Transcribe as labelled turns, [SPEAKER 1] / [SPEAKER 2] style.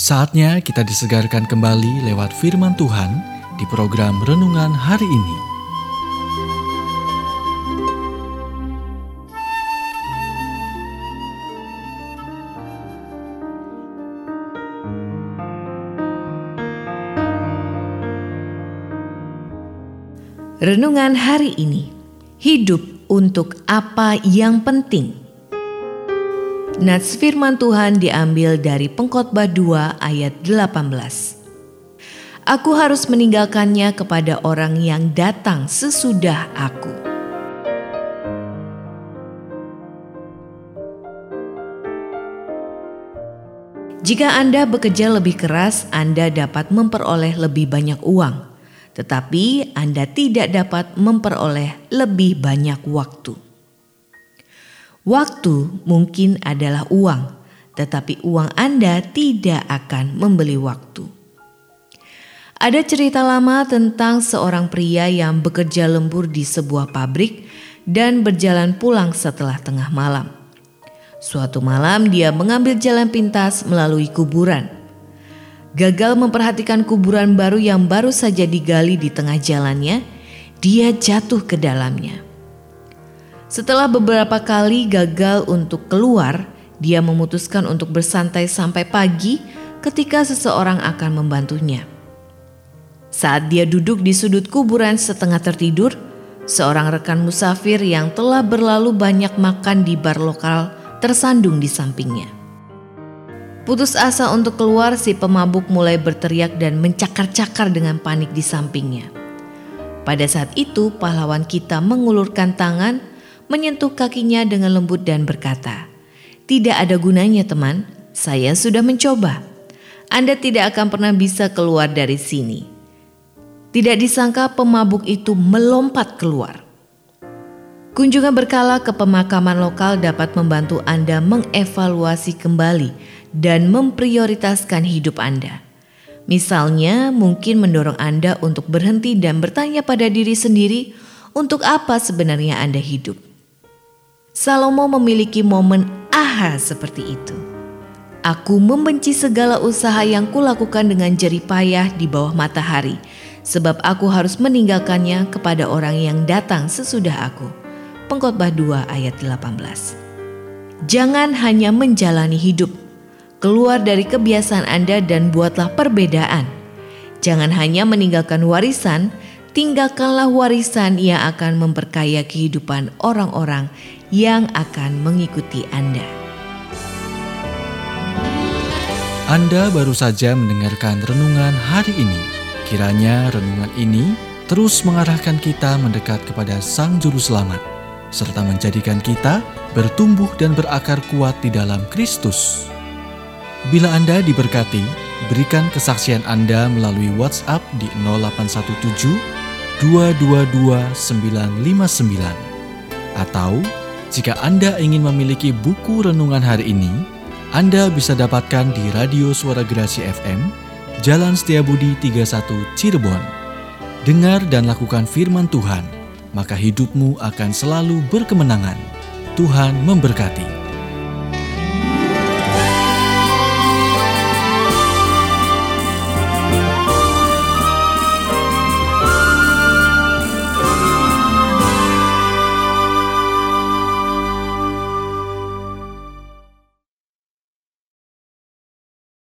[SPEAKER 1] Saatnya kita disegarkan kembali lewat firman Tuhan di program renungan hari ini.
[SPEAKER 2] Renungan hari ini. Hidup untuk apa yang penting. Nats firman Tuhan diambil dari Pengkhotbah 2 ayat 18. Aku harus meninggalkannya kepada orang yang datang sesudah aku. Jika Anda bekerja lebih keras, Anda dapat memperoleh lebih banyak uang, tetapi Anda tidak dapat memperoleh lebih banyak waktu. Waktu mungkin adalah uang, tetapi uang Anda tidak akan membeli waktu. Ada cerita lama tentang seorang pria yang bekerja lembur di sebuah pabrik dan berjalan pulang setelah tengah malam. Suatu malam dia mengambil jalan pintas melalui kuburan. Gagal memperhatikan kuburan baru yang baru saja digali di tengah jalannya, dia jatuh ke dalamnya. Setelah beberapa kali gagal untuk keluar, dia memutuskan untuk bersantai sampai pagi ketika seseorang akan membantunya. Saat dia duduk di sudut kuburan setengah tertidur, seorang rekan musafir yang telah berlalu banyak makan di bar lokal tersandung di sampingnya. Putus asa untuk keluar, si pemabuk mulai berteriak dan mencakar-cakar dengan panik di sampingnya. Pada saat itu, pahlawan kita mengulurkan tangan menyentuh kakinya dengan lembut dan berkata, "Tidak ada gunanya, teman. Saya sudah mencoba. Anda tidak akan pernah bisa keluar dari sini." Tidak disangka pemabuk itu melompat keluar. Kunjungan berkala ke pemakaman lokal dapat membantu Anda mengevaluasi kembali dan memprioritaskan hidup Anda. Misalnya, mungkin mendorong Anda untuk berhenti dan bertanya pada diri sendiri, untuk apa sebenarnya Anda hidup? Salomo memiliki momen aha seperti itu. Aku membenci segala usaha yang kulakukan dengan jerih payah di bawah matahari, sebab aku harus meninggalkannya kepada orang yang datang sesudah aku. Pengkhotbah 2 ayat 18. Jangan hanya menjalani hidup, keluar dari kebiasaan Anda dan buatlah perbedaan. Jangan hanya meninggalkan warisan, tinggalkanlah warisan yang akan memperkaya kehidupan orang-orang yang akan mengikuti Anda.
[SPEAKER 1] Anda baru saja mendengarkan renungan hari ini. Kiranya renungan ini terus mengarahkan kita mendekat kepada Sang Juru Selamat, serta menjadikan kita bertumbuh dan berakar kuat di dalam Kristus. Bila Anda diberkati, berikan kesaksian Anda melalui WhatsApp di 0817 222 959 atau jika Anda ingin memiliki buku renungan hari ini, Anda bisa dapatkan di Radio Suara Gerasi FM, Jalan Setiabudi 31 Cirebon. Dengar dan lakukan firman Tuhan, maka hidupmu akan selalu berkemenangan. Tuhan memberkati.